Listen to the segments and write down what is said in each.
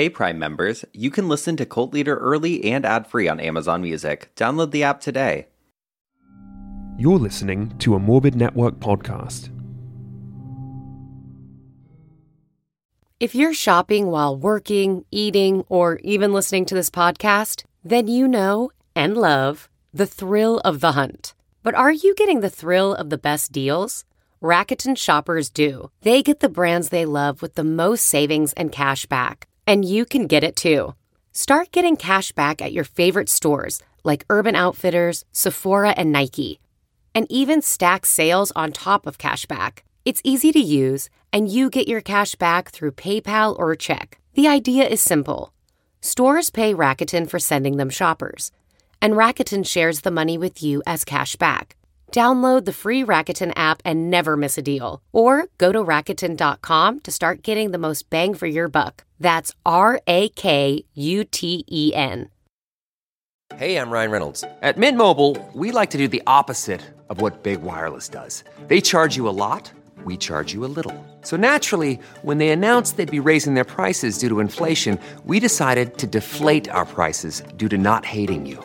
Hey Prime members, you can listen to Cult Liter early and ad-free on Amazon Music. Download the app today. You're listening to a Morbid Network podcast. If you're shopping while working, eating, or even listening to this podcast, then you know and love the thrill of the hunt. But are you getting the thrill of the best deals? Rakuten shoppers do. They get the brands they love with the most savings and cash back. And you can get it too. Start getting cash back at your favorite stores like Urban Outfitters, Sephora, and Nike. And even stack sales on top of cash back. It's easy to use, and you get your cash back through PayPal or check. The idea is simple. Stores pay Rakuten for sending them shoppers, and Rakuten shares the money with you as cash back. Download the free Rakuten app and never miss a deal. Or go to Rakuten.com to start getting the most bang for your buck. That's R A K U T E N. Hey, I'm Ryan Reynolds. At Mint Mobile, we like to do the opposite of what Big Wireless does. They charge you a lot, we charge you a little. So naturally, when they announced they'd be raising their prices due to inflation, we decided to deflate our prices due to not hating you.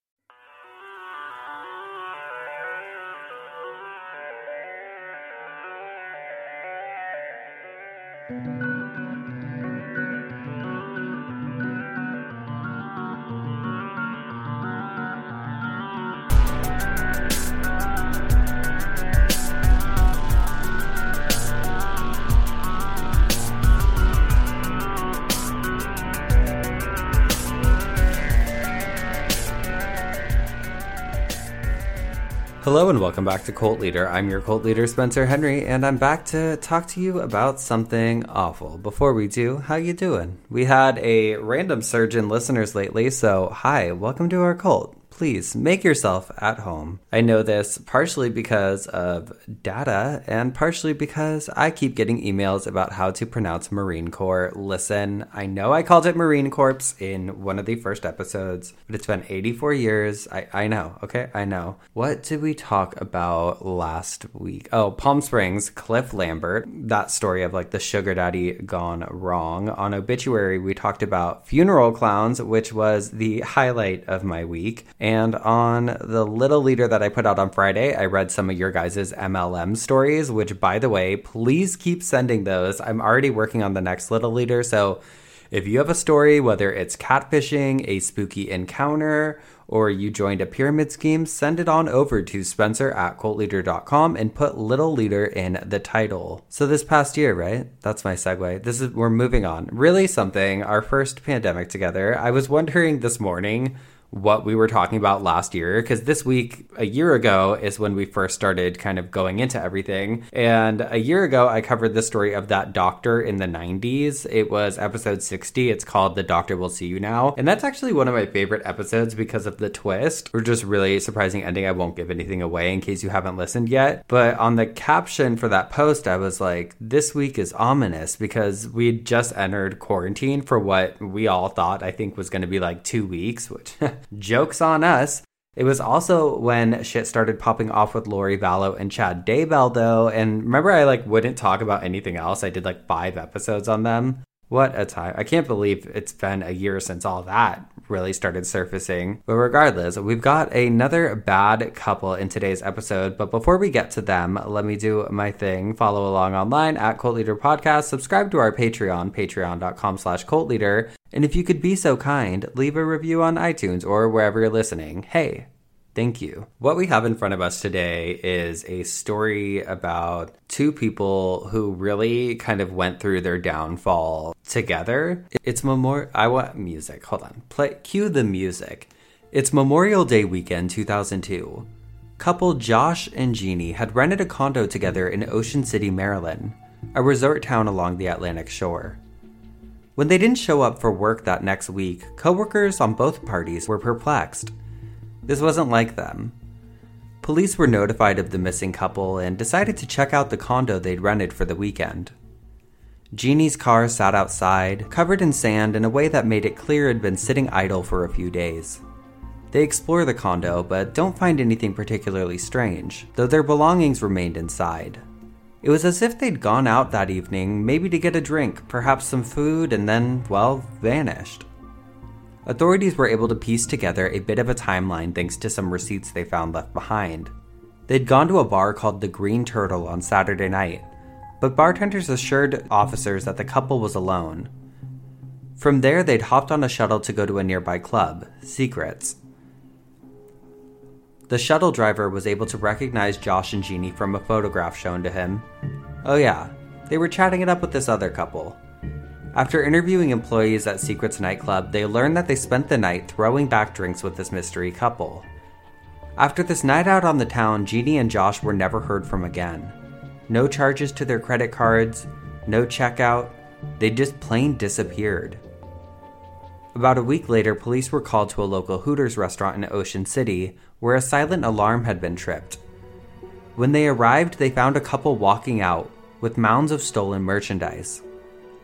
Hello and welcome back to Cult Liter. I'm your cult leader Spencer Henry and I'm back to talk to you about something awful. Before we do, how you doing? We had a random surge in listeners lately, so hi, welcome to our cult please make yourself at home. I know this partially because of data and partially because I keep getting emails about how to pronounce Marine Corps. Listen, I know I called it Marine Corps in one of the first episodes, but it's been 84 years. I, I know, okay? I know. What did we talk about last week? Oh, Palm Springs, Cliff Lambert, that story of like the sugar daddy gone wrong. On Obituary, we talked about funeral clowns, which was the highlight of my week. And on the little leader that I put out on Friday, I read some of your guys' MLM stories, which, by the way, please keep sending those. I'm already working on the next little leader. So if you have a story, whether it's catfishing, a spooky encounter, or you joined a pyramid scheme, send it on over to spencer at cultliter.com and put little leader in the title. So this past year, right? That's my segue. This is we're moving on. Really something, our first pandemic together. I was wondering this morning what we were talking about last year because this week a year ago is when we first started kind of going into everything. And a year ago i covered the story of that doctor in the 90s it was episode 60 it's called the doctor will see you now. And that's actually one of my favorite episodes because of the twist or just really surprising ending. I won't give anything away in case you haven't listened yet. But on the caption for that post i was like this week is ominous because we just entered quarantine for what we all thought i think was going to be like two weeks which Joke's on us. It was also when shit started popping off with Lori Vallow and Chad Daybell, though. And remember, I like wouldn't talk about anything else. I did like five episodes on them. What a time. I can't believe it's been a year since all that really started surfacing. But regardless, we've got another bad couple in today's episode. But before we get to them, let me do my thing. Follow along online at Cult Liter Podcast. Subscribe to our Patreon, patreon.com slash cult liter. And if you could be so kind, leave a review on iTunes or wherever you're listening. Hey, Thank you. What we have in front of us today is a story about two people who really kind of went through their downfall together. It's Memorial. I want music. Hold on. Play. Cue the music. It's Memorial Day weekend 2002. Couple Josh and Geney had rented a condo together in Ocean City, Maryland, a resort town along the Atlantic shore. When they didn't show up for work that next week, coworkers on both parties were perplexed. This wasn't like them. Police were notified of the missing couple and decided to check out the condo they'd rented for the weekend. Geney's car sat outside, covered in sand in a way that made it clear it had been sitting idle for a few days. They explore the condo, but don't find anything particularly strange, though their belongings remained inside. It was as if they'd gone out that evening, maybe to get a drink, perhaps some food, and then, well, vanished. Authorities were able to piece together a bit of a timeline thanks to some receipts they found left behind. They'd gone to a bar called the Green Turtle on Saturday night, but bartenders assured officers that the couple was alone. From there, they'd hopped on a shuttle to go to a nearby club, Secrets. The shuttle driver was able to recognize Josh and Geney from a photograph shown to him. Oh, yeah, they were chatting it up with this other couple. After interviewing employees at Secrets nightclub, they learned that they spent the night throwing back drinks with this mystery couple. After this night out on the town, Geney and Josh were never heard from again. No charges to their credit cards, no checkout, they just plain disappeared. About a week later, police were called to a local Hooters restaurant in Ocean City where a silent alarm had been tripped. When they arrived, they found a couple walking out with mounds of stolen merchandise.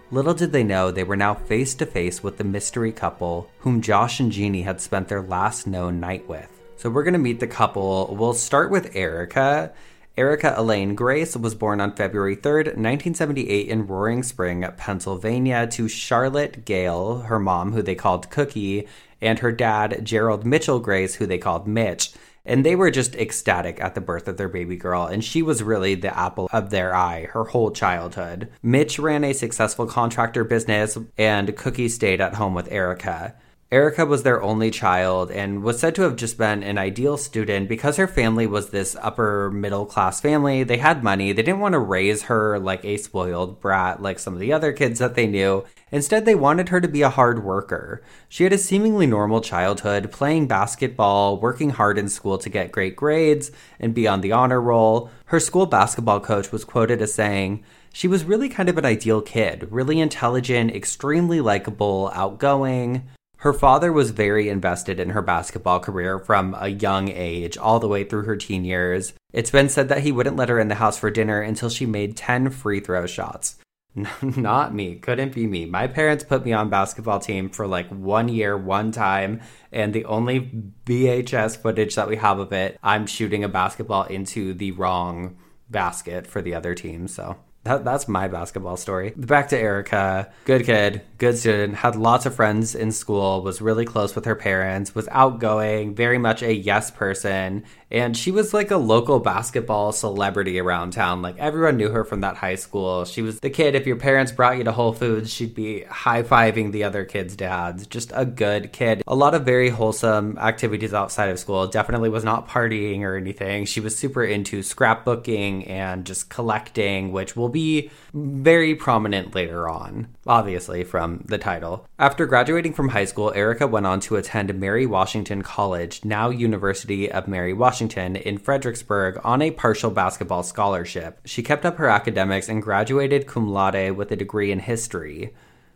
Little did they know they were now face to face with the mystery couple whom Josh and Geney had spent their last known night with. So we're going to meet the couple. We'll start with Erica. Erica Elaine Grace was born on February 3rd, 1978, in Roaring Spring, Pennsylvania, to Charlotte Gale, her mom, who they called Cookie, and her dad, Gerald Mitchell Grace, who they called Mitch. And they were just ecstatic at the birth of their baby girl, and she was really the apple of their eye her whole childhood. Mitch ran a successful contractor business, and Cookie stayed at home with Erica. Erica was their only child and was said to have just been an ideal student because her family was this upper middle class family. They had money. They didn't want to raise her like a spoiled brat like some of the other kids that they knew. Instead, they wanted her to be a hard worker. She had a seemingly normal childhood, playing basketball, working hard in school to get great grades, and be on the honor roll. Her school basketball coach was quoted as saying, she was really kind of an ideal kid, really intelligent, extremely likable, outgoing. Her father was very invested in her basketball career from a young age all the way through her teen years. It's been said that he wouldn't let her in the house for dinner until she made 10 free throw shots. Not me. Couldn't be me. My parents put me on basketball team for like one year, one time, and the only VHS footage that we have of it, I'm shooting a basketball into the wrong basket for the other team. So that, that's my basketball story. Back to Erica. Good kid, good student, had lots of friends in school, was really close with her parents, was outgoing, very much a yes person, and she was like a local basketball celebrity around town. Like everyone knew her from that high school. She was the kid, if your parents brought you to Whole Foods, she'd be high fiving the other kids' dads. Just a good kid. A lot of very wholesome activities outside of school. Definitely was not partying or anything. She was super into scrapbooking and just collecting, which will be very prominent later on, obviously, from the title. After graduating from high school, Erica went on to attend Mary Washington College, now University of Mary Washington, in Fredericksburg, on a partial basketball scholarship. She kept up her academics and graduated cum laude with a degree in history.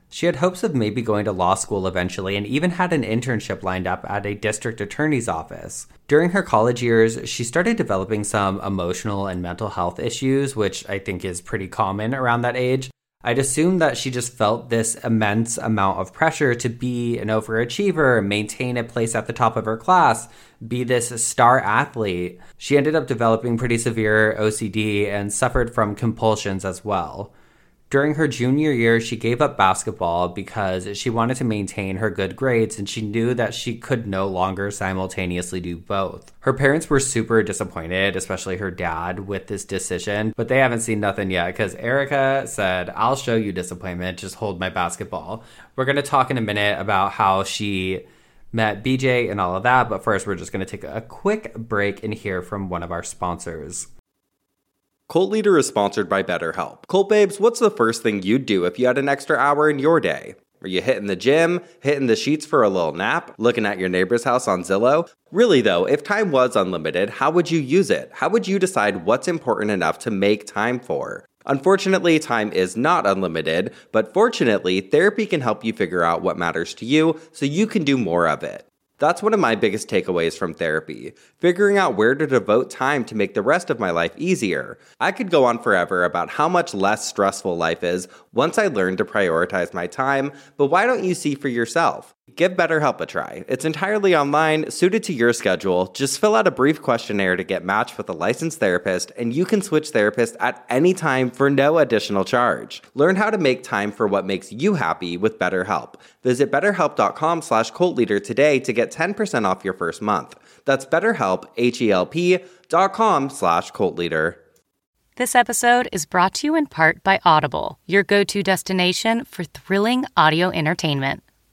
She had hopes of maybe going to law school eventually and even had an internship lined up at a district attorney's office. During her college years, she started developing some emotional and mental health issues, which I think is pretty common around that age. I'd assume that she just felt this immense amount of pressure to be an overachiever, maintain a place at the top of her class, be this star athlete. She ended up developing pretty severe OCD and suffered from compulsions as well. During her junior year, she gave up basketball because she wanted to maintain her good grades and she knew that she could no longer simultaneously do both. Her parents were super disappointed, especially her dad, with this decision, but they haven't seen nothing yet because Erica said, I'll show you disappointment, just hold my basketball. We're going to talk in a minute about how she met BJ and all of that, but first, we're just going to take a quick break and hear from one of our sponsors. Cult Liter is sponsored by BetterHelp. Cult Babes, what's the first thing you'd do if you had an extra hour in your day? Are you hitting the gym, hitting the sheets for a little nap, looking at your neighbor's house on Zillow? Really, though, if time was unlimited, how would you use it? How would you decide what's important enough to make time for? Unfortunately, time is not unlimited, but fortunately, therapy can help you figure out what matters to you so you can do more of it. That's one of my biggest takeaways from therapy, figuring out where to devote time to make the rest of my life easier. I could go on forever about how much less stressful life is once I learned to prioritize my time, but why don't you see for yourself? Give BetterHelp a try. It's entirely online, suited to your schedule. Just fill out a brief questionnaire to get matched with a licensed therapist, and you can switch therapists at any time for no additional charge. Learn how to make time for what makes you happy with BetterHelp. Visit betterhelp.com slash cultliter today to get 10% off your first month. That's betterhelp, H-E-L-P dot com slash cultliter. This episode is brought to you in part by Audible, your go to destination for thrilling audio entertainment.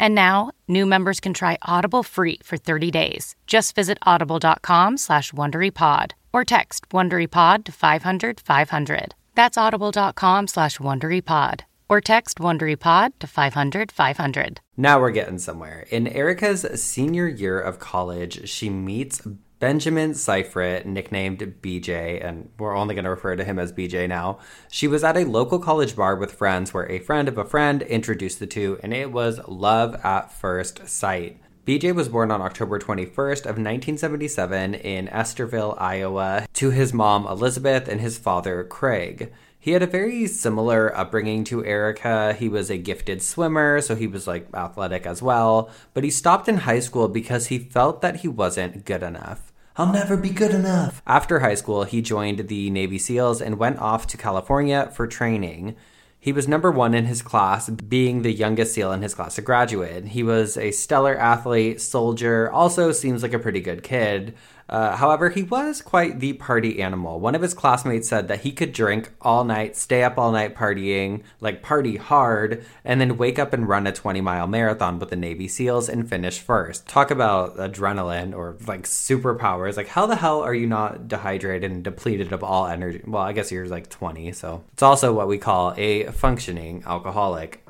And now, new members can try Audible free for 30 days. Just visit audible.com slash WonderyPod or text WonderyPod to 500 500. That's audible.com slash WonderyPod or text WonderyPod to 500 500. Now we're getting somewhere. In Erica's senior year of college, she meets Benjamin Sifrit, nicknamed BJ, and we're only going to refer to him as BJ now. She was at a local college bar with friends where a friend of a friend introduced the two, and it was love at first sight. BJ was born on October 21st of 1977 in Estherville, Iowa, to his mom Elizabeth and his father Craig. He had a very similar upbringing to Erica. He was a gifted swimmer, so he was like athletic as well, but he stopped in high school because he felt that he wasn't good enough. I'll never be good enough. After high school, he joined the Navy SEALs and went off to California for training. He was number one in his class, being the youngest SEAL in his class to graduate. He was a stellar athlete, soldier, also seems like a pretty good kid. Uh, however, he was quite the party animal. One of his classmates said that he could drink all night, stay up all night partying, like party hard, and then wake up and run a 20 mile marathon with the Navy SEALs and finish first. Talk about adrenaline or like superpowers. Like, how the hell are you not dehydrated and depleted of all energy? Well, I guess you're like 20, so it's also what we call a functioning alcoholic.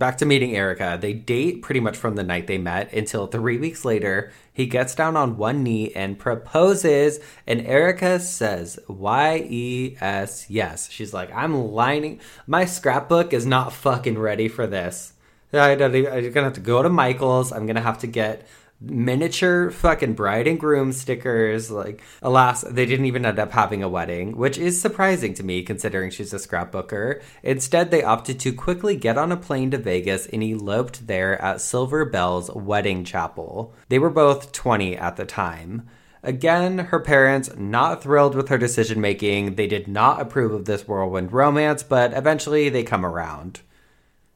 Back to meeting Erica. They date pretty much from the night they met until three weeks later. He gets down on one knee and proposes, and Erica says, Y E S, yes. She's like, I'm lining, my scrapbook is not fucking ready for this. I, don't even, I'm gonna have to go to Michael's. I'm gonna have to get miniature fucking bride and groom stickers. Like, alas, they didn't even end up having a wedding, which is surprising to me considering she's a scrapbooker. Instead, they opted to quickly get on a plane to Vegas and eloped there at Silver Bells Wedding Chapel. They were both 20 at the time. Again, her parents not thrilled with her decision making. They did not approve of this whirlwind romance, but eventually they come around.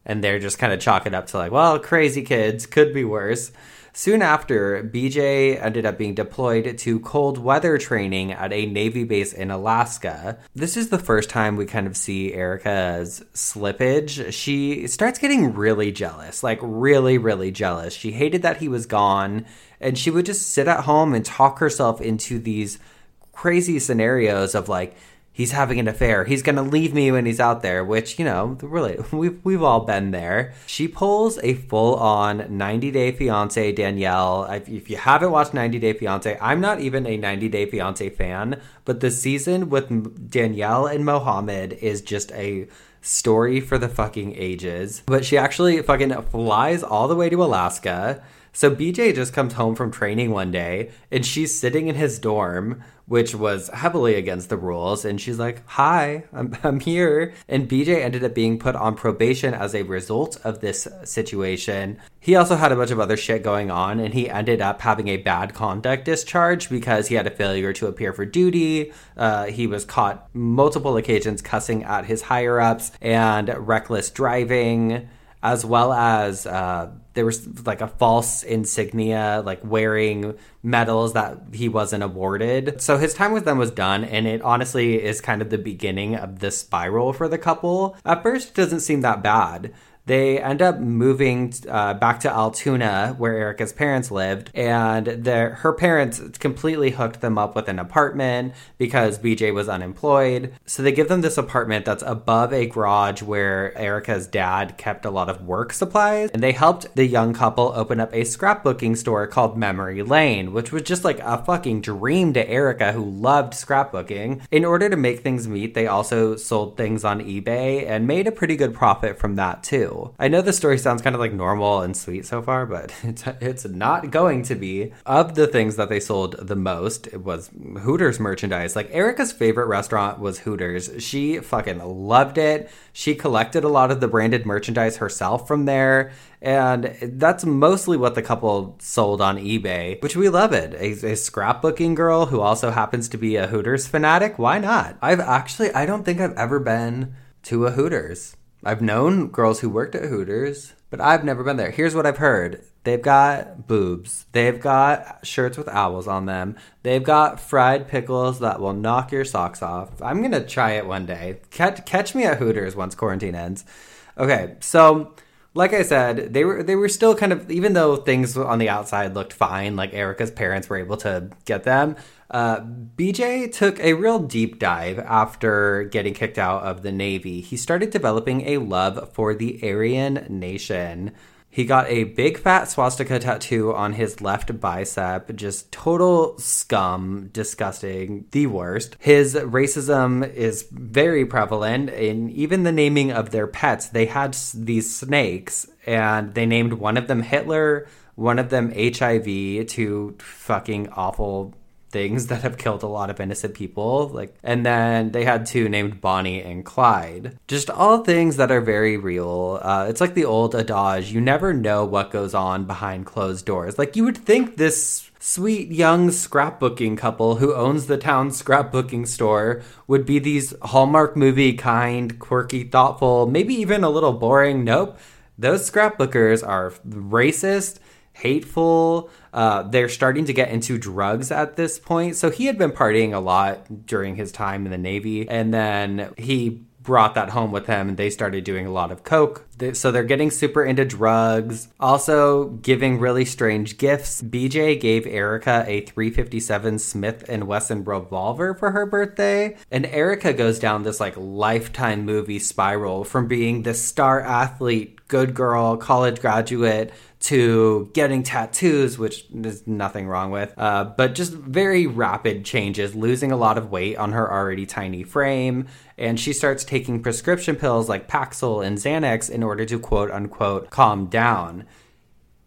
And they're just kind of chalk it up to like, well, crazy kids, could be worse. Soon after, BJ ended up being deployed to cold weather training at a Navy base in Alaska. This is the first time we kind of see Erica's slippage. She starts getting really jealous, like really, really jealous. She hated that he was gone, and she would just sit at home and talk herself into these crazy scenarios of like, he's having an affair. He's going to leave me when he's out there, which, you know, really, we've, we've all been there. She pulls a full on 90 Day Fiance Danielle. If you haven't watched 90 Day Fiance, I'm not even a 90 Day Fiance fan, but the season with Danielle and Mohammed is just a story for the fucking ages. But she actually fucking flies all the way to Alaska. So BJ just comes home from training one day and she's sitting in his dorm which was heavily against the rules. And she's like, Hi, I'm, I'm here. And BJ ended up being put on probation as a result of this situation. He also had a bunch of other shit going on, and he ended up having a bad conduct discharge because he had a failure to appear for duty. Uh, he was caught multiple occasions cussing at his higher ups and reckless driving as well as uh, there was like a false insignia, like wearing medals that he wasn't awarded. So his time with them was done, and it honestly is kind of the beginning of the spiral for the couple. At first, it doesn't seem that bad. They end up moving uh, back to Altoona, where Erica's parents lived, and her parents completely hooked them up with an apartment because BJ was unemployed. So they give them this apartment that's above a garage where Erica's dad kept a lot of work supplies, and they helped the young couple open up a scrapbooking store called Memory Lane, which was just like a fucking dream to Erica, who loved scrapbooking. In order to make things meet, they also sold things on eBay and made a pretty good profit from that too. I know the story sounds kind of like normal and sweet so far, but it's it's not going to be. Of the things that they sold the most, it was Hooters merchandise. Like Erica's favorite restaurant was Hooters. She fucking loved it. She collected a lot of the branded merchandise herself from there. And that's mostly what the couple sold on eBay, which we love it. A, a, scrapbooking girl who also happens to be a Hooters fanatic. Why not? I've actually, I don't think I've ever been to a Hooters. I've known girls who worked at Hooters, but I've never been there. Here's what I've heard. They've got boobs. They've got shirts with owls on them. They've got fried pickles that will knock your socks off. I'm going to try it one day. Catch, catch me at Hooters once quarantine ends. Okay, so like I said, they were they were still kind of even though things on the outside looked fine, like Erica's parents were able to get them. Uh, BJ took a real deep dive after getting kicked out of the Navy. He started developing a love for the Aryan Nation. He got a big fat swastika tattoo on his left bicep, just total scum, disgusting, the worst. His racism is very prevalent in even the naming of their pets. They had these snakes and they named one of them Hitler, one of them HIV, two fucking awful things that have killed a lot of innocent people. Like, and then they had two named Bonnie and Clyde. Just all things that are very real. Uh, it's like the old adage: you never know what goes on behind closed doors. Like, you would think this sweet young scrapbooking couple who owns the town scrapbooking store would be these Hallmark movie kind, quirky, thoughtful, maybe even a little boring. Nope. Those scrapbookers are racist, hateful, uh, they're starting to get into drugs at this point. So he had been partying a lot during his time in the Navy, and then he brought that home with him and they started doing a lot of coke. So they're getting super into drugs. Also giving really strange gifts. Bj gave erica a 357 smith and wesson revolver for her birthday. And erica goes down this like lifetime movie spiral from being this star athlete good girl college graduate to getting tattoos, which there's nothing wrong with, uh, but just very rapid changes, losing a lot of weight on her already tiny frame. And she starts taking prescription pills like Paxil and Xanax in order to quote unquote calm down.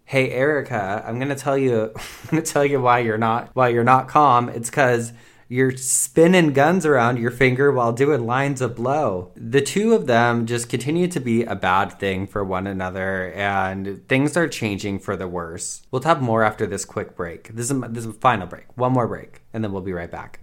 Hey Erica, I'm gonna tell you, I'm gonna tell you why you're not why you're not calm. It's because you're spinning guns around your finger while doing lines of blow. The two of them just continue to be a bad thing for one another, and things are changing for the worse. We'll talk more after this quick break. This is, this is a final break. One more break, and then we'll be right back.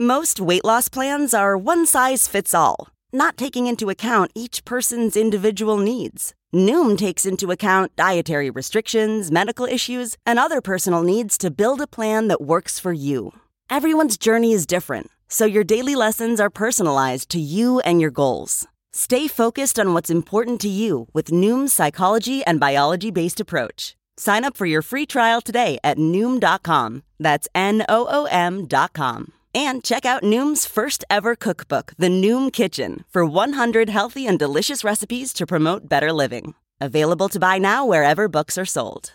Most weight loss plans are one size fits all, not taking into account each person's individual needs. Noom takes into account dietary restrictions, medical issues, and other personal needs to build a plan that works for you. Everyone's journey is different, so your daily lessons are personalized to you and your goals. Stay focused on what's important to you with Noom's psychology and biology based approach. Sign up for your free trial today at Noom.com. That's N O O M.com. And check out Noom's first ever cookbook, The Noom Kitchen, for 100 healthy and delicious recipes to promote better living. Available to buy now wherever books are sold.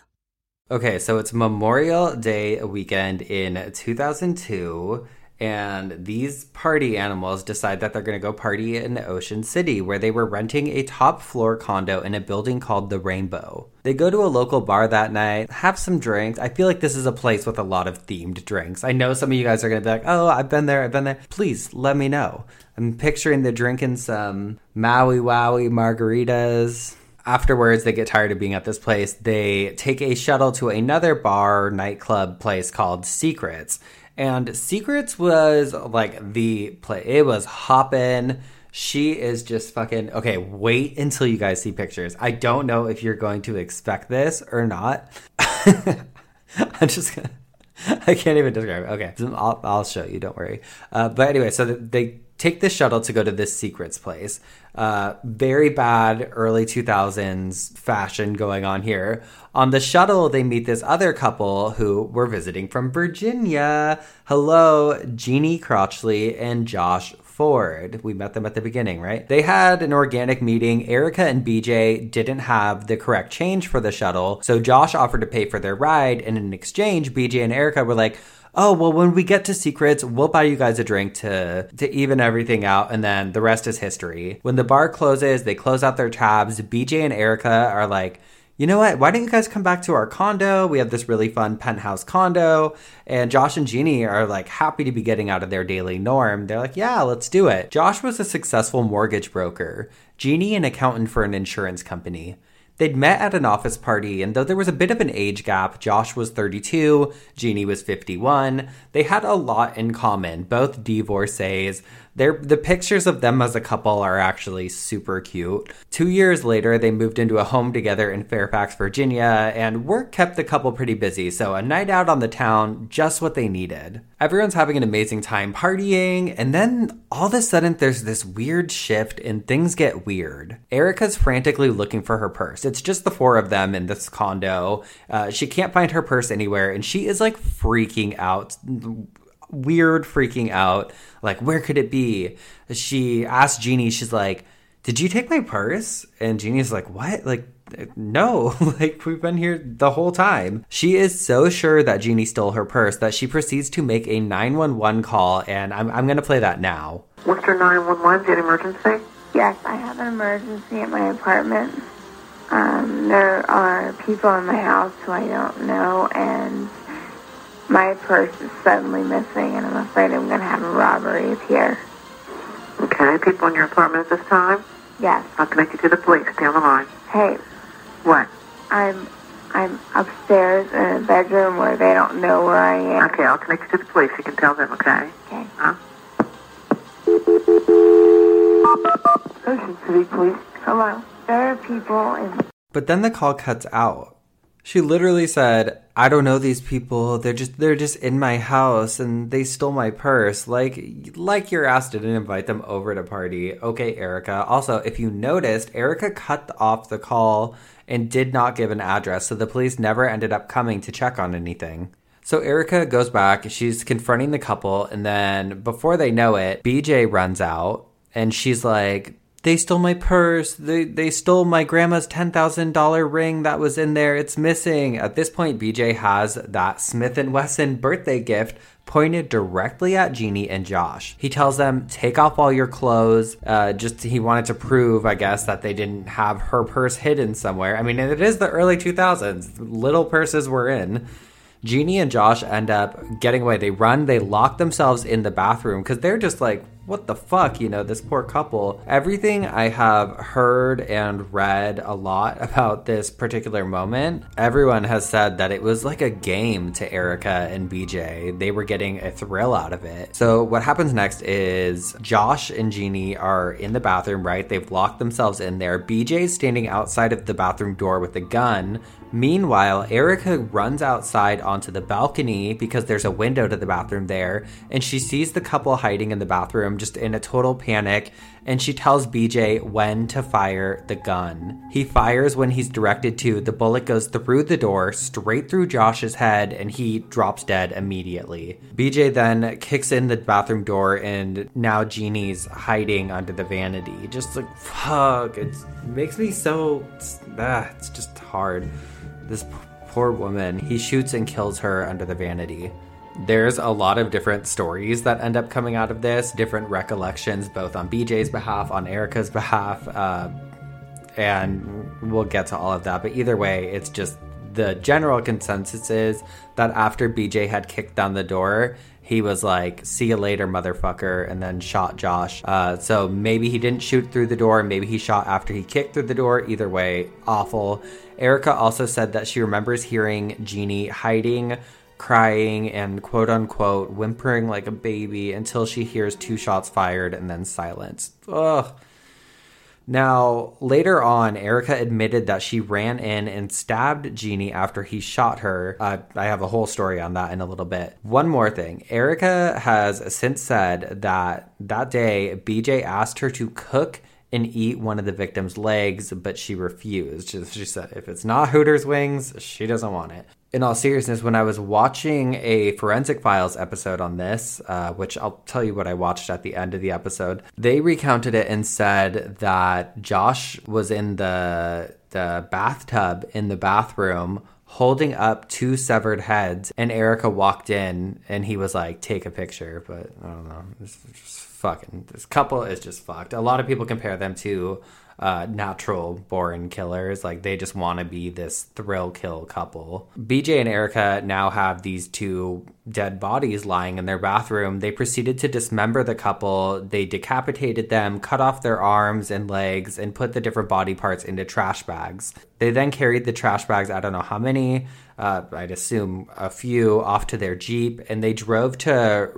Okay, so it's Memorial Day weekend in 2002, and these party animals decide that they're going to go party in Ocean City, where they were renting a top floor condo in a building called the Rainbow. They go to a local bar that night, have some drinks. I feel like this is a place with a lot of themed drinks. I know some of you guys are going to be like, oh, I've been there, I've been there. Please let me know. I'm picturing the drinking some Maui Wowie margaritas afterwards they get tired of being at this place. They take a shuttle to another bar nightclub place called secrets. And secrets was like the play it was hopping she is just fucking okay wait until you guys see pictures. I don't know if you're going to expect this or not. I'm just gonna i can't even describe it. Okay I'll, I'll show you don't worry. Uh, but anyway so they take the shuttle to go to this secrets place. Uh, very bad early 2000s fashion going on here. On the shuttle, they meet this other couple who were visiting from Virginia. Hello, Geney Crutchley and Josh Ford. We met them at the beginning, right? They had an organic meeting. Erica and BJ didn't have the correct change for the shuttle, so Josh offered to pay for their ride, and in exchange, BJ and Erica were like, oh well when we get to secrets we'll buy you guys a drink to to even everything out and then the rest is history when the bar closes they close out their tabs bj and erica are like you know what? Why don't you guys come back to our condo? We have this really fun penthouse condo. And Josh and Geney are like happy to be getting out of their daily norm. They're like, yeah, let's do it. Josh was a successful mortgage broker, Geney, an accountant for an insurance company. They'd met at an office party, and though there was a bit of an age gap, Josh was 32, Geney was 51, they had a lot in common, both divorcees. They're, the pictures of them as a couple are actually super cute. Two years later, they moved into a home together in Fairfax, Virginia, and work kept the couple pretty busy, so a night out on the town, just what they needed. Everyone's having an amazing time partying, and then all of a sudden there's this weird shift and things get weird. Erica's frantically looking for her purse. It's just the four of them in this condo. Uh, she can't find her purse anywhere, and she is like freaking out weird freaking out like where could it be? She asked jeannie she's like did you take my purse? And jeannie's like what? Like no like we've been here the whole time. She is so sure that jeannie stole her purse that she proceeds to make a 911 call and i'm, I'm gonna play that now. Worcester 911, is it emergency? Yes, I have an emergency at my apartment. Um, there are people in my house who I don't know, and my purse is suddenly missing, and I'm afraid I'm going to have a robbery here. Okay, people in your apartment at this time? Yes. I'll connect you to the police. Stay on the line. Hey, What? I'm I'm upstairs in a bedroom where they don't know where I am. Okay, I'll connect you to the police. You can tell them, okay? Okay. Huh? Ocean City Police. Hello. There are people in But then the call cuts out. She literally said, "I don't know these people. They're just they're just in my house and they stole my purse." Like like your ass didn't invite them over to party. Okay, Erica. Also, if you noticed, Erica cut off the call and did not give an address, so the police never ended up coming to check on anything. So Erica goes back, she's confronting the couple, and then before they know it, BJ runs out and she's like, they stole my purse. They they stole my grandma's ten thousand dollar ring that was in there. It's missing. At this point, BJ has that Smith and Wesson birthday gift pointed directly at Geney and Josh. He tells them, "Take off all your clothes." Uh, just he wanted to prove, I guess, that they didn't have her purse hidden somewhere. I mean, it is the early two thousands. Little purses were in. Geney and Josh end up getting away. They run, they lock themselves in the bathroom because they're just like, what the fuck, you know, this poor couple. Everything I have heard and read a lot about this particular moment, everyone has said that it was like a game to Erica and BJ. They were getting a thrill out of it. So, what happens next is Josh and Geney are in the bathroom, right? They've locked themselves in there. BJ's standing outside of the bathroom door with a gun. Meanwhile, Erica runs outside onto the balcony because there's a window to the bathroom there, and she sees the couple hiding in the bathroom just in a total panic, and she tells BJ when to fire the gun. He fires when he's directed to, the bullet goes through the door, straight through Josh's head, and he drops dead immediately. BJ then kicks in the bathroom door, and now Geney's hiding under the vanity. Just like, fuck, it makes me so. Ah, it's just hard. This poor woman, he shoots and kills her under the vanity. There's a lot of different stories that end up coming out of this, different recollections, both on BJ's behalf, on Erica's behalf, uh, and we'll get to all of that. But either way, it's just the general consensus is that after BJ had kicked down the door, he was like, "See you later, motherfucker," and then shot Josh. Uh, so maybe he didn't shoot through the door. Maybe he shot after he kicked through the door. Either way, awful. Erica also said that she remembers hearing Geney hiding, crying, and quote unquote whimpering like a baby until she hears two shots fired and then silence. Ugh. Now, later on, Erica admitted that she ran in and stabbed Geney after he shot her. Uh, I have a whole story on that in a little bit. One more thing Erica has since said that that day, BJ asked her to cook and eat one of the victim's legs, but she refused. She, she said if it's not Hooters wings, she doesn't want it in all seriousness, when I was watching a Forensic Files episode on this, uh, which I'll tell you what I watched at the end of the episode, they recounted it and said that Josh was in the the bathtub in the bathroom holding up two severed heads, and Erica walked in and he was like, "Take a picture," but I don't know, just fucking. This couple is just fucked. A lot of people compare them to uh, natural born killers. Like they just want to be this thrill kill couple. BJ and Erica now have these two dead bodies lying in their bathroom. They proceeded to dismember the couple. They decapitated them, cut off their arms and legs, and put the different body parts into trash bags. They then carried the trash bags, I don't know how many, uh, I'd assume a few, off to their Jeep, and they drove to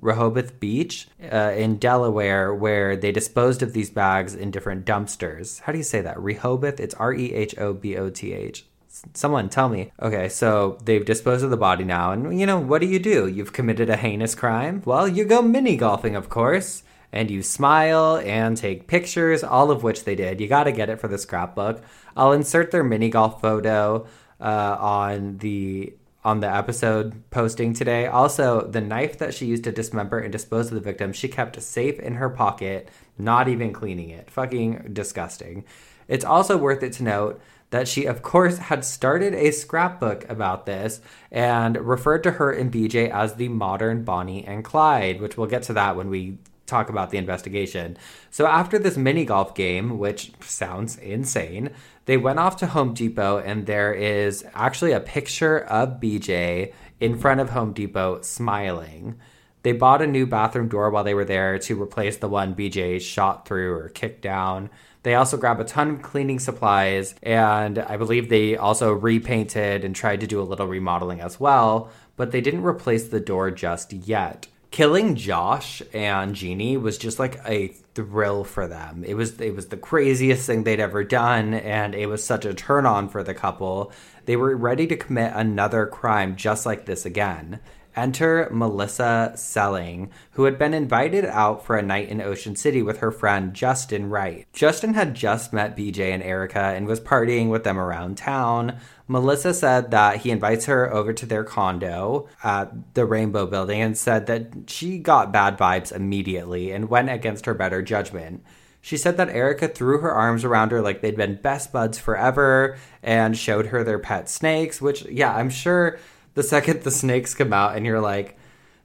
Rehoboth Beach uh, in Delaware, where they disposed of these bags in different dumpsters. How do you say that? Rehoboth? It's R E H O B O T H. Someone tell me. Okay, so they've disposed of the body now, and you know, what do you do? You've committed a heinous crime? Well, you go mini golfing, of course and you smile and take pictures, all of which they did. You got to get it for the scrapbook. I'll insert their mini golf photo uh, on the on the episode posting today. Also, the knife that she used to dismember and dispose of the victim, she kept safe in her pocket, not even cleaning it. Fucking disgusting. It's also worth it to note that she, of course, had started a scrapbook about this and referred to her and BJ as the modern Bonnie and Clyde, which we'll get to that when we talk about the investigation. So after this mini golf game, which sounds insane, they went off to Home Depot and there is actually a picture of BJ in front of Home Depot smiling. They bought a new bathroom door while they were there to replace the one BJ shot through or kicked down. They also grabbed a ton of cleaning supplies, and I believe they also repainted and tried to do a little remodeling as well, but they didn't replace the door just yet killing Josh and Geney was just like a thrill for them. It was it was the craziest thing they'd ever done and it was such a turn on for the couple. They were ready to commit another crime just like this again. Enter Melissa Selling, who had been invited out for a night in Ocean City with her friend Justin Wright. Justin had just met BJ and Erica and was partying with them around town. Melissa said that he invites her over to their condo at the Rainbow Building and said that she got bad vibes immediately and went against her better judgment. She said that Erica threw her arms around her like they'd been best buds forever and showed her their pet snakes, which, yeah, I'm sure the second the snakes come out and you're like,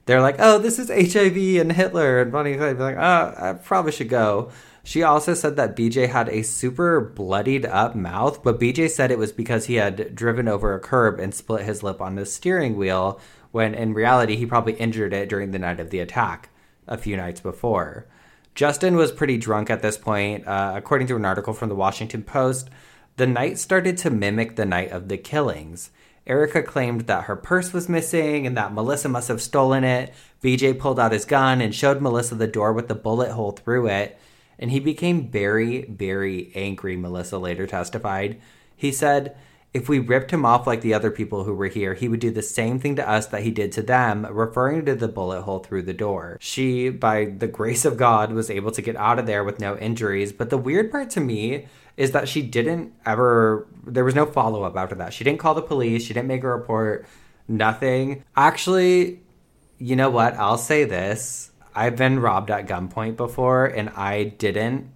they're like, oh, this is HIV and Hitler, and Bonnie Clyde like, oh, I probably should go. She also said that BJ had a super bloodied up mouth, but BJ said it was because he had driven over a curb and split his lip on the steering wheel, when in reality, he probably injured it during the night of the attack a few nights before. Justin was pretty drunk at this point. Uh, according to an article from the Washington Post, the night started to mimic the night of the killings. Erica claimed that her purse was missing and that Melissa must have stolen it. BJ pulled out his gun and showed Melissa the door with the bullet hole through it. And he became very, very angry, Melissa later testified. He said, if we ripped him off like the other people who were here, he would do the same thing to us that he did to them, referring to the bullet hole through the door. She, by the grace of God, was able to get out of there with no injuries. But the weird part to me is that she didn't ever, there was no follow up after that. She didn't call the police, she didn't make a report, nothing. Actually, you know what? I'll say this. I've been robbed at gunpoint before and I didn't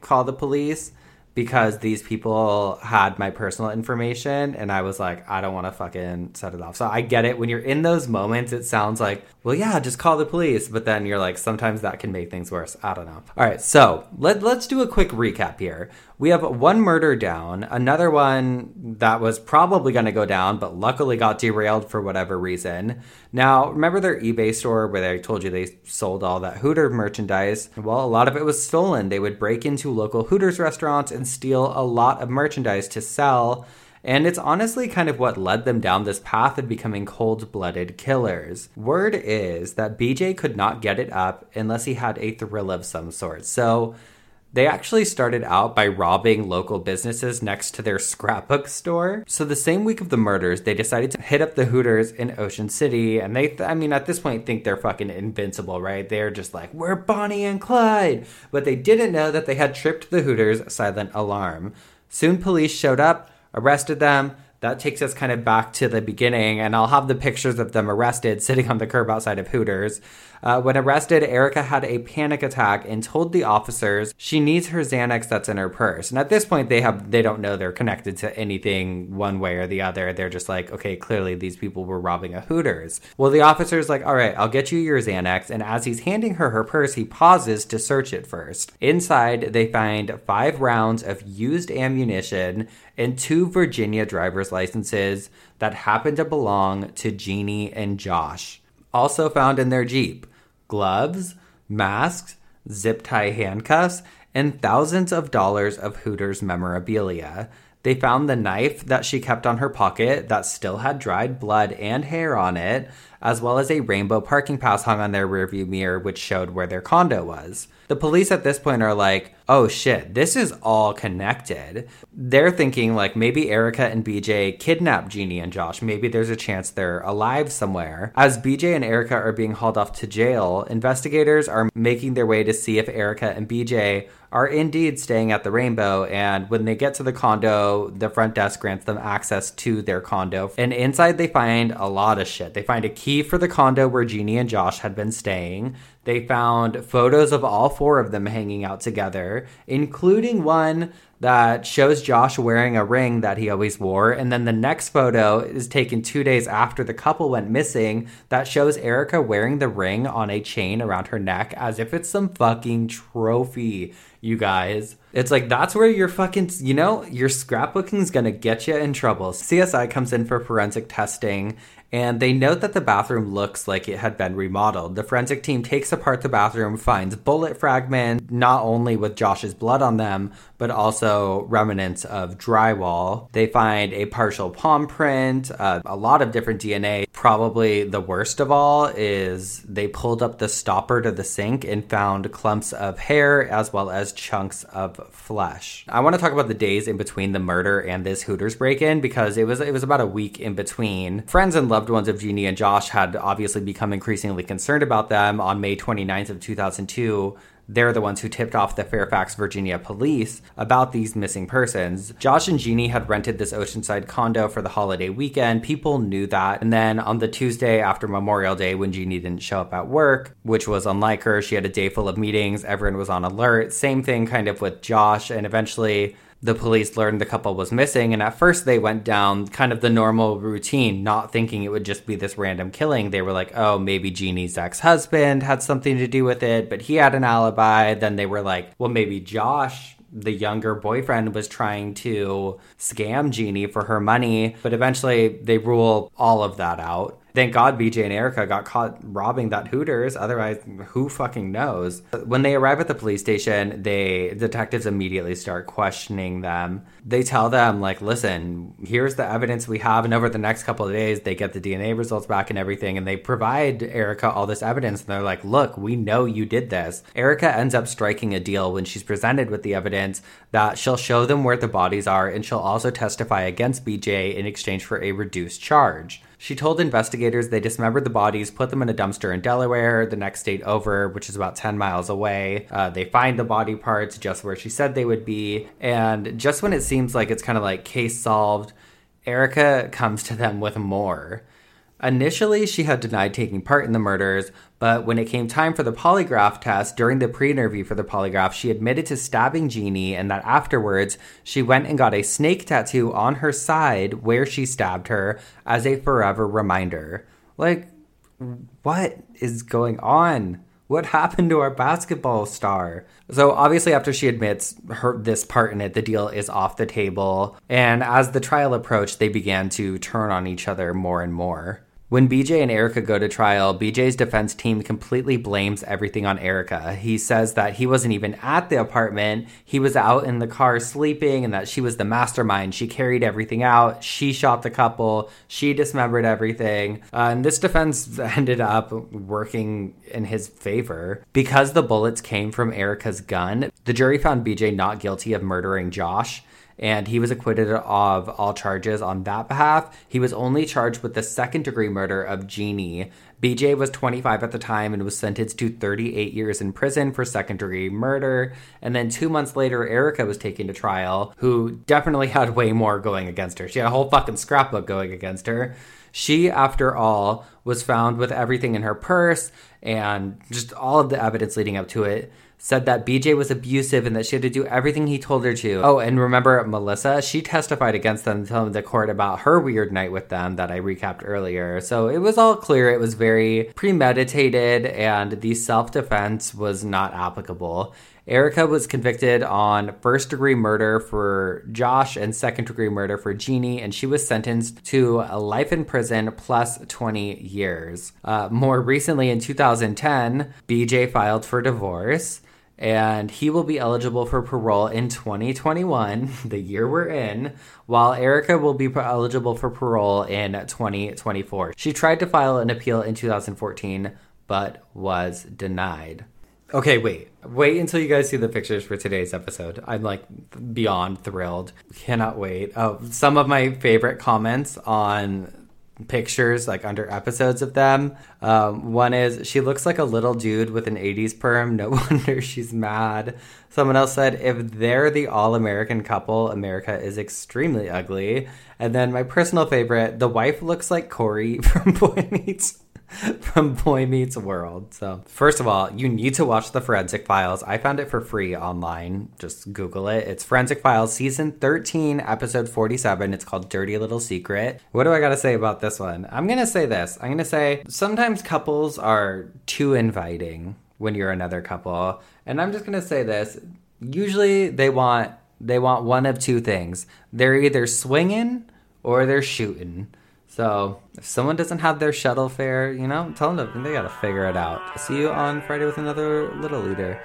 call the police because these people had my personal information and I was like, I don't want to fucking set it off. So I get it. When you're in those moments, it sounds like, well, yeah, just call the police. But then you're like, sometimes that can make things worse. I don't know. All right. So let, let's do a quick recap here. We have one murder down, another one that was probably going to go down, but luckily got derailed for whatever reason. Now, remember their eBay store where I told you they sold all that Hooter merchandise? Well, a lot of it was stolen. They would break into local Hooters restaurants and steal a lot of merchandise to sell. And it's honestly kind of what led them down this path of becoming cold blooded killers. Word is that BJ could not get it up unless he had a thrill of some sort. So, They actually started out by robbing local businesses next to their scrapbook store. So the same week of the murders, they decided to hit up the Hooters in Ocean City. And they, I mean, at this point, think they're fucking invincible, right? They're just like, we're Bonnie and Clyde. But they didn't know that they had tripped the Hooters' silent alarm. Soon police showed up, arrested them. That takes us kind of back to the beginning, and I'll have the pictures of them arrested sitting on the curb outside of Hooters. Uh, when arrested, Erica had a panic attack and told the officers she needs her Xanax that's in her purse. And at this point, they have they don't know they're connected to anything one way or the other. They're just like, okay, clearly these people were robbing a Hooters. Well, the officer's like, all right, I'll get you your Xanax. And as he's handing her her purse, he pauses to search it first. Inside, they find five rounds of used ammunition and two Virginia driver's licenses that happen to belong to Geney and Josh. Also found in their Jeep gloves, masks, zip tie handcuffs, and thousands of dollars of Hooters memorabilia. They found the knife that she kept on her pocket that still had dried blood and hair on it, as well as a rainbow parking pass hung on their rearview mirror, which showed where their condo was. The police at this point are like, oh shit, this is all connected. They're thinking like maybe Erica and BJ kidnapped Geney and Josh. Maybe there's a chance they're alive somewhere. As BJ and Erica are being hauled off to jail, investigators are making their way to see if Erica and BJ are indeed staying at the Rainbow. And when they get to the condo, the front desk grants them access to their condo. And inside, they find a lot of shit. They find a key for the condo where Geney and Josh had been staying. They found photos of all four of them hanging out together, including one that shows Josh wearing a ring that he always wore. And then the next photo is taken two days after the couple went missing that shows Erica wearing the ring on a chain around her neck as if it's some fucking trophy, you guys. It's like that's where your fucking, you know, your scrapbooking is gonna get you in trouble. CSI comes in for forensic testing and they note that the bathroom looks like it had been remodeled. The forensic team takes apart the bathroom, finds bullet fragments, not only with Josh's blood on them, but also remnants of drywall. They find a partial palm print, uh, a lot of different DNA. Probably the worst of all is they pulled up the stopper to the sink and found clumps of hair as well as chunks of flesh. I want to talk about the days in between the murder and this Hooters break-in because it was it was about a week in between. Friends and loved ones of Geney and Josh had obviously become increasingly concerned about them on May 29th of 2002 they're the ones who tipped off the Fairfax, Virginia police about these missing persons. Josh and Geney had rented this Oceanside condo for the holiday weekend. People knew that. And then on the Tuesday after Memorial Day, when Geney didn't show up at work, which was unlike her, she had a day full of meetings. Everyone was on alert. Same thing kind of with Josh. And eventually, the police learned the couple was missing, and at first they went down kind of the normal routine, not thinking it would just be this random killing. They were like, oh, maybe Geney's ex husband had something to do with it, but he had an alibi. Then they were like, well, maybe Josh the younger boyfriend was trying to scam Geney for her money, but eventually they rule all of that out. Thank God BJ and Erica got caught robbing that Hooters. Otherwise, who fucking knows? When they arrive at the police station, they detectives immediately start questioning them. They tell them like, "Listen, here's the evidence we have." And over the next couple of days, they get the DNA results back and everything, and they provide Erica all this evidence. And they're like, "Look, we know you did this." Erica ends up striking a deal when she's presented with the evidence that she'll show them where the bodies are, and she'll also testify against BJ in exchange for a reduced charge. She told investigators they dismembered the bodies, put them in a dumpster in Delaware, the next state over, which is about 10 miles away. Uh, they find the body parts just where she said they would be. And just when it seems like it's kind of like case solved, Erica comes to them with more. Initially, she had denied taking part in the murders, but when it came time for the polygraph test, during the pre interview for the polygraph, she admitted to stabbing Geney and that afterwards she went and got a snake tattoo on her side where she stabbed her as a forever reminder. Like, what is going on? What happened to our basketball star? So obviously, after she admits her this part in it, the deal is off the table. And as the trial approached, they began to turn on each other more and more. When BJ and Erica go to trial, BJ's defense team completely blames everything on Erica. He says that he wasn't even at the apartment, he was out in the car sleeping, and that she was the mastermind. She carried everything out, she shot the couple, she dismembered everything. Uh, and this defense ended up working in his favor. Because the bullets came from Erica's gun, the jury found BJ not guilty of murdering Josh and he was acquitted of all charges on that behalf. He was only charged with the second degree murder of Geney. BJ was 25 at the time and was sentenced to 38 years in prison for second degree murder. And then two months later, Erica was taken to trial, who definitely had way more going against her. She had a whole fucking scrapbook going against her. She, after all, was found with everything in her purse and just all of the evidence leading up to it said that BJ was abusive and that she had to do everything he told her to. Oh, and remember Melissa? She testified against them, telling the court about her weird night with them that I recapped earlier. So it was all clear. It was very premeditated, and the self defense was not applicable. Erica was convicted on first degree murder for Josh and second degree murder for Geney, and she was sentenced to a life in prison plus 20 years. Uh, more recently, in 2010, BJ filed for divorce and he will be eligible for parole in 2021, the year we're in, while Erica will be eligible for parole in 2024. She tried to file an appeal in 2014, but was denied. Okay, wait. Wait until you guys see the pictures for today's episode. I'm like beyond thrilled. Cannot wait. Oh, some of my favorite comments on pictures like under episodes of them. Um, one is she looks like a little dude with an 80s perm. No wonder she's mad. Someone else said if they're the all American couple, America is extremely ugly. And then my personal favorite, the wife looks like Corey from Boy Meets from Boy Meets World. So, first of all, you need to watch the Forensic Files. I found it for free online. Just Google it. It's Forensic Files, season 13, episode 47. It's called Dirty Little Secret. What do I got to say about this one? I'm going to say this. I'm going to say sometimes couples are too inviting when you're another couple. And I'm just going to say this. Usually they want they want one of two things. They're either swinging or they're shooting. So if someone doesn't have their shuttle fare, you know, tell them they got to figure it out. See you on Friday with another Little Leader.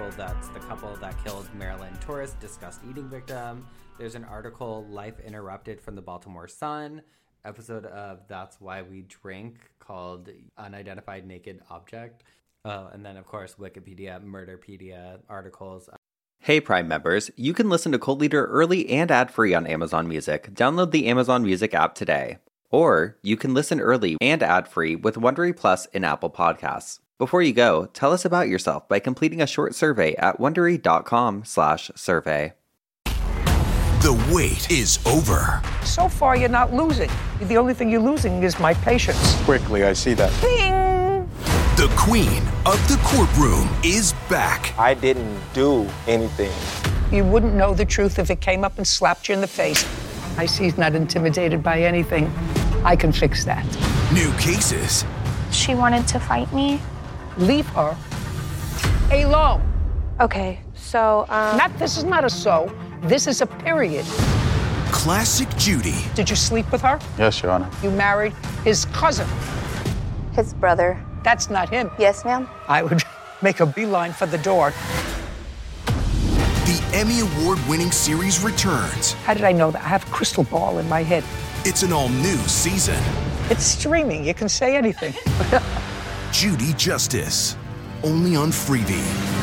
Article that's the couple that killed Marilyn Torres, discussed eating victim. There's an article, Life Interrupted from the Baltimore Sun, episode of That's Why We Drink called Unidentified Naked Object. Uh, and then, of course, Wikipedia, Murderpedia articles. Hey, Prime members, you can listen to Cult Liter early and ad free on Amazon Music. Download the Amazon Music app today. Or you can listen early and ad free with Wondery Plus in Apple Podcasts. Before you go, tell us about yourself by completing a short survey at wondery.com/survey. The wait is over. So far, you're not losing. The only thing you're losing is my patience. Quickly, I see that. Bing! The queen of the courtroom is back. I didn't do anything. You wouldn't know the truth if it came up and slapped you in the face. I see he's not intimidated by anything. I can fix that. New cases. She wanted to fight me. Leave her alone. Okay, so, um. Not, this is not a so. This is a period. Classic Judy. Did you sleep with her? Yes, Your Honor. You married his cousin. His brother. That's not him. Yes, ma'am. I would make a beeline for the door. The Emmy Award winning series returns. How did I know that? I have a crystal ball in my head. It's an all new season. It's streaming. You can say anything. Judy Justice. Only on Freevee.